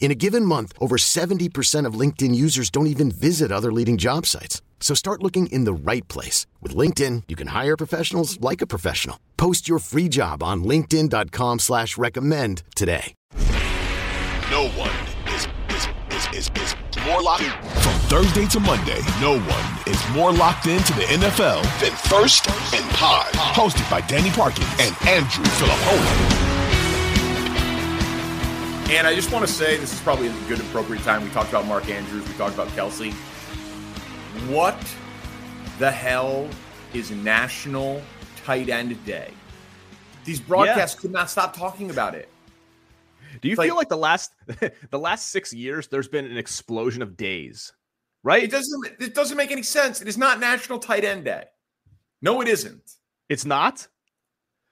In a given month, over 70% of LinkedIn users don't even visit other leading job sites. So start looking in the right place. With LinkedIn, you can hire professionals like a professional. Post your free job on linkedin.com slash recommend today. No one is, is, is, is, is more locked in. From Thursday to Monday, no one is more locked into the NFL than First and Pod. Hosted by Danny Parkins and Andrew Fillipponi. And I just want to say this is probably a good, appropriate time. We talked about Mark Andrews, we talked about Kelce. What the hell is National Tight End Day? These broadcasts yeah. could not stop talking about it. Do you it's feel like, like the last the last six years there's been an explosion of days? Right? It doesn't it doesn't make any sense. It is not National Tight End Day. No, it isn't. It's not?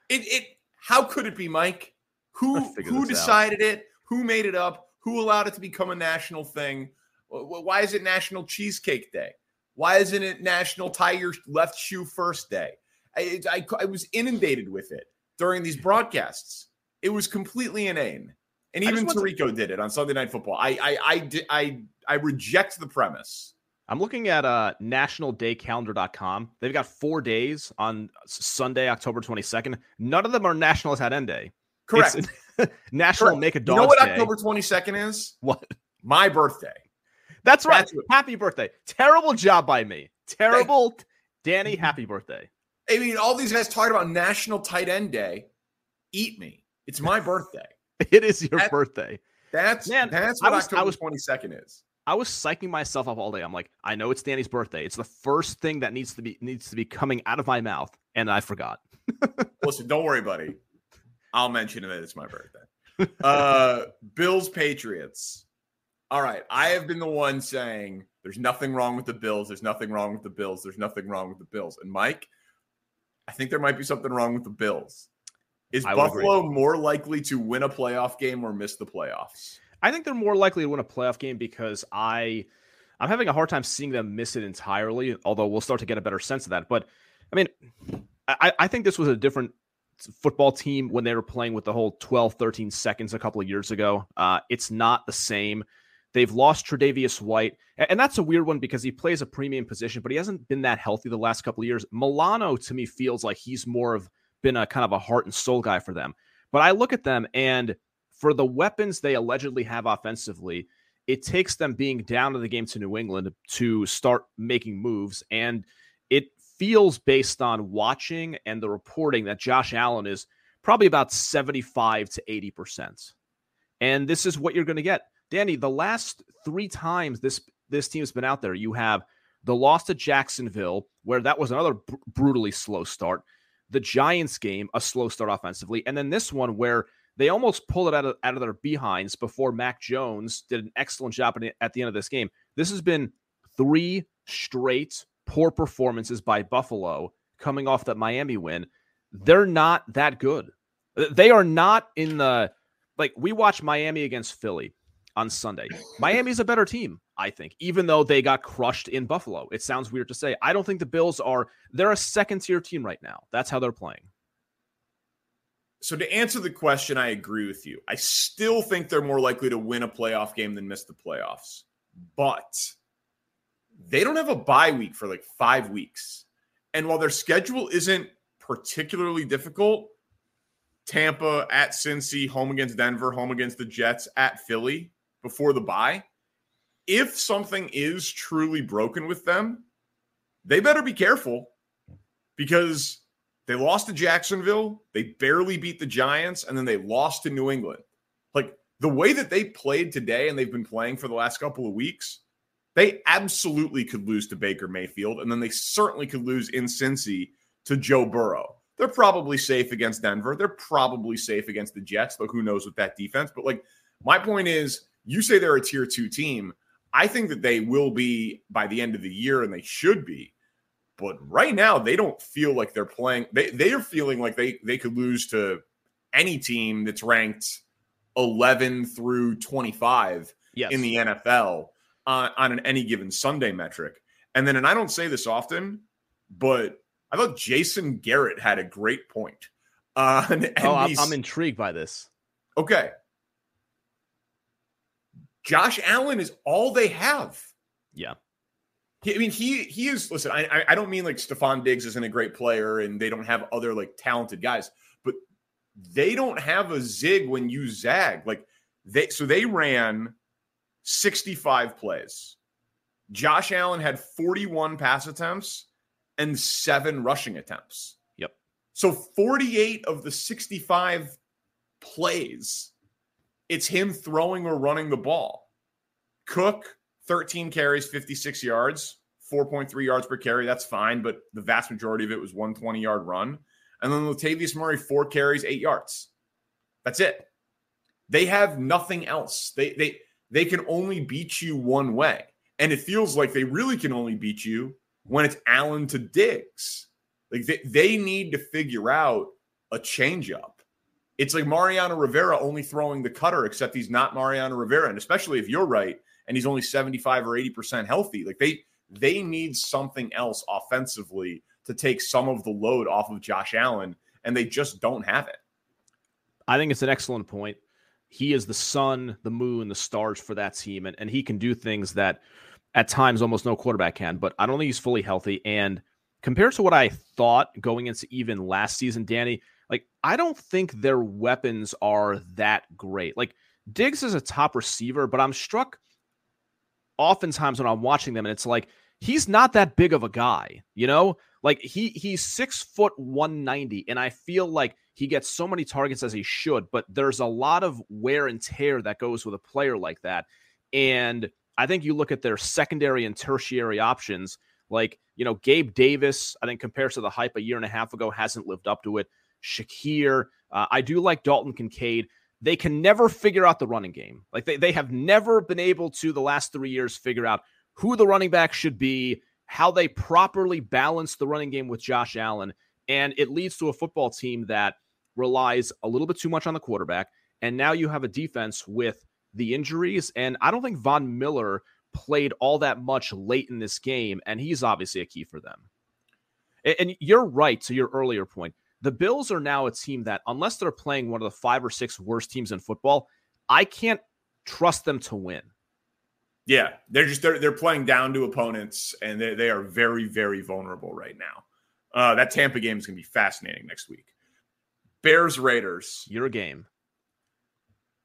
It it how could it be, Mike? Who who decided out. it? Who made it up? Who allowed it to become a national thing? Why is it National Cheesecake Day? Why isn't it National Tie Your Left Shoe First Day? I, I, I was inundated with it during these broadcasts. It was completely inane. And even Tirico to... did it on Sunday Night Football. I I I I, I reject the premise. I'm looking at uh, nationaldaycalendar.com. They've got four days on Sunday, October 22nd. None of them are National Hat End Day. Correct. National Correct. Make a Dog. You know what Day. October 22nd is? What? My birthday. That's right. That's happy birthday. Terrible job by me. Terrible. Danny, mm-hmm. happy birthday. I mean, all these guys talking about National Tight End Day. Eat me. It's my birthday. it is your that, birthday. That's Man, that's what I was, October I was, 22nd is. I was psyching myself up all day. I'm like, I know it's Danny's birthday. It's the first thing that needs to be needs to be coming out of my mouth, and I forgot. Listen, don't worry, buddy. I'll mention that it's my birthday. Uh, Bills Patriots. All right, I have been the one saying there's nothing wrong with the Bills. There's nothing wrong with the Bills. There's nothing wrong with the Bills. And Mike, I think there might be something wrong with the Bills. Is I Buffalo more likely to win a playoff game or miss the playoffs? I think they're more likely to win a playoff game because I I'm having a hard time seeing them miss it entirely, although we'll start to get a better sense of that. But I mean, I, I think this was a different football team when they were playing with the whole 12, 13 seconds a couple of years ago. Uh, it's not the same. They've lost Tre'Davious White, and that's a weird one because he plays a premium position, but he hasn't been that healthy the last couple of years. Milano to me feels like he's more of been a kind of a heart and soul guy for them. But I look at them and for the weapons they allegedly have offensively, it takes them being down to the game to New England to start making moves. And it feels based on watching and the reporting that Josh Allen is probably about 75 to 80%. And this is what you're going to get. Danny, the last three times this this team's been out there, you have the loss to Jacksonville, where that was another br- brutally slow start. The Giants game, a slow start offensively, and then this one where they almost pulled it out of, out of their behinds before Mac Jones did an excellent job at the end of this game. This has been three straight poor performances by Buffalo coming off that Miami win, they're not that good. They are not in the like we watched Miami against Philly on Sunday. Miami's a better team, I think, even though they got crushed in Buffalo. It sounds weird to say. I don't think the Bills are they're a second tier team right now. That's how they're playing. So to answer the question, I agree with you. I still think they're more likely to win a playoff game than miss the playoffs. But they don't have a bye week for like five weeks. And while their schedule isn't particularly difficult, Tampa at Cincy, home against Denver, home against the Jets, at Philly before the bye. If something is truly broken with them, they better be careful because They lost to Jacksonville, they barely beat the Giants, and then they lost to New England. Like the way that they played today and they've been playing for the last couple of weeks, they absolutely could lose to Baker Mayfield, and then they certainly could lose in Cincy to Joe Burrow. They're probably safe against Denver. They're probably safe against the Jets, but who knows with that defense. But like my point is, you say they're a tier two team. I think that they will be by the end of the year, and they should be. But right now, they don't feel like they're playing. They they are feeling like they they could lose to any team that's ranked 11 through 25 yes. in the NFL on, on an any given Sunday metric. And then, and I don't say this often, but I thought Jason Garrett had a great point. Uh, oh, I'm, I'm intrigued by this. Okay. Josh Allen is all they have. Yeah. He, I mean, he he is. Listen, I I don't mean like Stefon Diggs isn't a great player and they don't have other like talented guys, but they don't have a zig when you zag. Like they so they ran 65 plays. Josh Allen had 41 pass attempts and seven rushing attempts. Yep. So 48 of the 65 plays, it's him throwing or running the ball. Cook, 13 carries, 56 yards, 4.3 yards per carry. That's fine, but the vast majority of it was 120 yard run. And then Latavius Murray, four carries, eight yards. That's it. They have nothing else. They they they can only beat you one way. And it feels like they really can only beat you when it's Allen to Diggs. Like they, they need to figure out a changeup. It's like Mariano Rivera only throwing the cutter, except he's not Mariano Rivera. And especially if you're right and he's only 75 or 80% healthy, like they they need something else offensively to take some of the load off of Josh Allen, and they just don't have it. I think it's an excellent point he is the sun, the moon, the stars for that team, and, and he can do things that at times almost no quarterback can. But I don't think he's fully healthy. And compared to what I thought going into even last season, Danny, like I don't think their weapons are that great. Like Diggs is a top receiver, but I'm struck oftentimes when I'm watching them, and it's like he's not that big of a guy, you know? Like he he's six foot one ninety, and I feel like he gets so many targets as he should, but there's a lot of wear and tear that goes with a player like that. And I think you look at their secondary and tertiary options, like, you know, Gabe Davis, I think compared to the hype a year and a half ago, hasn't lived up to it. Shakir, uh, I do like Dalton Kincaid. They can never figure out the running game. Like they, they have never been able to, the last three years, figure out who the running back should be, how they properly balance the running game with Josh Allen. And it leads to a football team that relies a little bit too much on the quarterback. And now you have a defense with the injuries. And I don't think Von Miller played all that much late in this game. And he's obviously a key for them. And you're right to your earlier point. The Bills are now a team that, unless they're playing one of the five or six worst teams in football, I can't trust them to win. Yeah, they're just they're they're playing down to opponents, and they they are very very vulnerable right now. Uh, that Tampa game is going to be fascinating next week. Bears Raiders. Your game.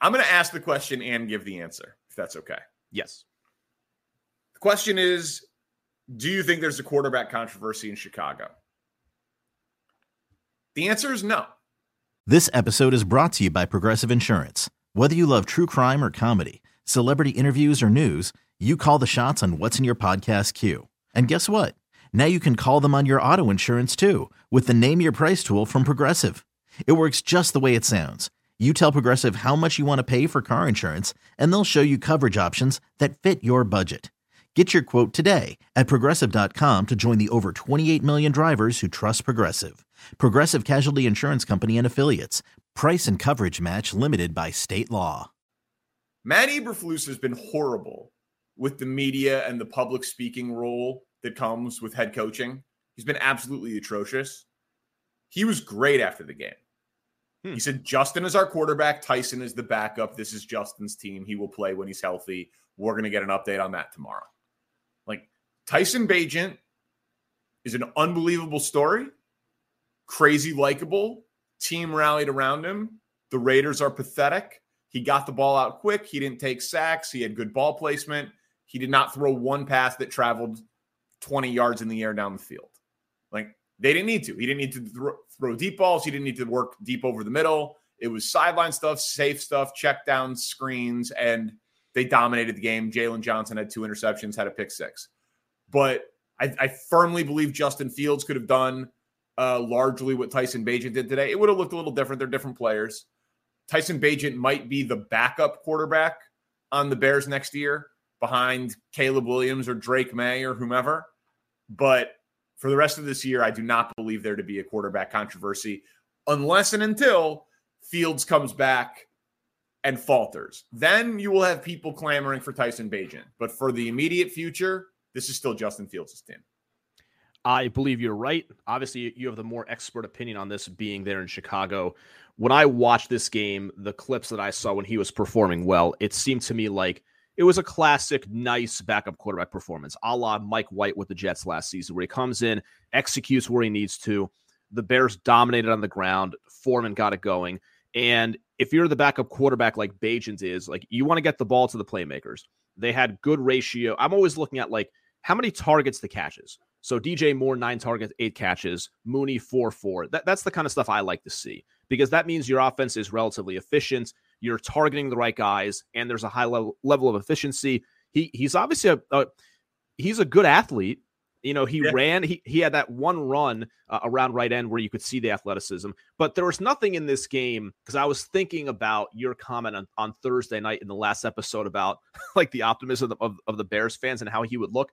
I'm going to ask the question and give the answer, if that's okay. Yes. The question is Do you think there's a quarterback controversy in Chicago? The answer is no. This episode is brought to you by Progressive Insurance. Whether you love true crime or comedy, celebrity interviews or news, you call the shots on what's in your podcast queue. And guess what? Now you can call them on your auto insurance too with the Name Your Price tool from Progressive. It works just the way it sounds. You tell Progressive how much you want to pay for car insurance, and they'll show you coverage options that fit your budget. Get your quote today at progressive.com to join the over 28 million drivers who trust Progressive. Progressive Casualty Insurance Company and Affiliates. Price and coverage match limited by state law. Matt Eberflus has been horrible with the media and the public speaking role that comes with head coaching. He's been absolutely atrocious. He was great after the game. Hmm. He said, Justin is our quarterback. Tyson is the backup. This is Justin's team. He will play when he's healthy. We're going to get an update on that tomorrow. Like Tyson Bagent is an unbelievable story, crazy likable. Team rallied around him. The Raiders are pathetic. He got the ball out quick. He didn't take sacks. He had good ball placement. He did not throw one pass that traveled 20 yards in the air down the field. Like They didn't need to. He didn't need to throw deep balls. He didn't need to work deep over the middle. It was sideline stuff, safe stuff, check down screens, and they dominated the game. Jaylon Johnson had two interceptions, had a pick six. But I, I firmly believe Justin Fields could have done uh, largely what Tyson Bagent did today. It would have looked a little different. They're different players. Tyson Bagent might be the backup quarterback on the Bears next year behind Caleb Williams or Drake Maye or whomever. But for the rest of this year, I do not believe there to be a quarterback controversy unless and until Fields comes back and falters. Then you will have people clamoring for Tyson Bagent. But for the immediate future, this is still Justin Fields' team. I believe you're right. Obviously, you have the more expert opinion on this being there in Chicago. When I watched this game, the clips that I saw when he was performing well, it seemed to me like it was a classic, nice backup quarterback performance, a la Mike White with the Jets last season, where he comes in, executes where he needs to. The Bears dominated on the ground. Foreman got it going. And if you're the backup quarterback like Bagent is, like you want to get the ball to the playmakers. They had good ratio. I'm always looking at like how many targets the catches. So DJ Moore, nine targets, eight catches, Mooney, four, four. That, that's the kind of stuff I like to see because that means your offense is relatively efficient. You're targeting the right guys, and there's a high level level of efficiency. He he's obviously a, a he's a good athlete. You know, he yeah. ran. He he had that one run uh, around right end where you could see the athleticism. But there was nothing in this game because I was thinking about your comment on, on Thursday night in the last episode about like the optimism of, of the Bears fans and how he would look.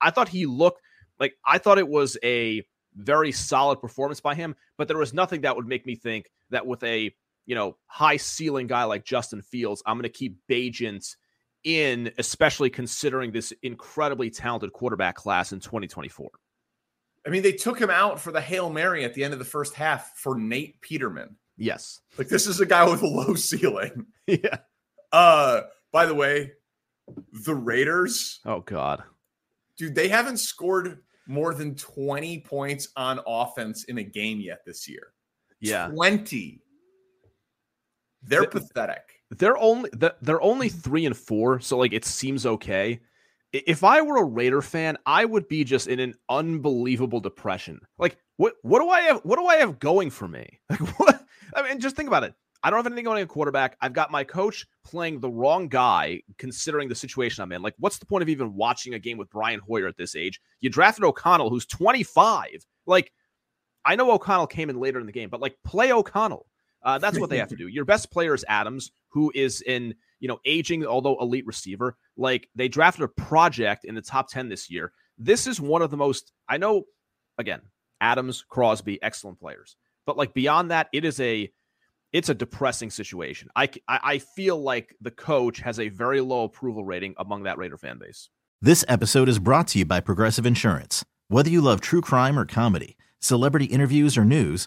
I thought he looked like I thought it was a very solid performance by him, but there was nothing that would make me think that with a you know, high ceiling guy like Justin Fields, I'm going to keep Bagent in, especially considering this incredibly talented quarterback class in 2024. I mean, they took him out for the Hail Mary at the end of the first half for Nate Peterman. Yes. Like this is a guy with a low ceiling. yeah. Uh, by the way, the Raiders. Oh God. Dude, they haven't scored more than 20 points on offense in a game yet this year. Yeah. 20. They're the, pathetic. They're only they're only three and four, so like it seems okay. If I were a Raider fan, I would be just in an unbelievable depression. Like, what what do I have? What do I have going for me? Like, what? I mean, just think about it. I don't have anything going at quarterback. I've got my coach playing the wrong guy, considering the situation I'm in. Like, what's the point of even watching a game with Brian Hoyer at this age? You drafted O'Connell, who's 25. Like, I know O'Connell came in later in the game, but like, play O'Connell. Uh, that's what they have to do. Your best player is Adams, who is in you know aging, although elite receiver. Like they drafted a project in the top ten this year. This is one of the most. I know. Again, Adams, Crosby, excellent players, but like beyond that, it is a it's a depressing situation. I, I feel like the coach has a very low approval rating among that Raider fan base. This episode is brought to you by Progressive Insurance. Whether you love true crime or comedy, celebrity interviews or news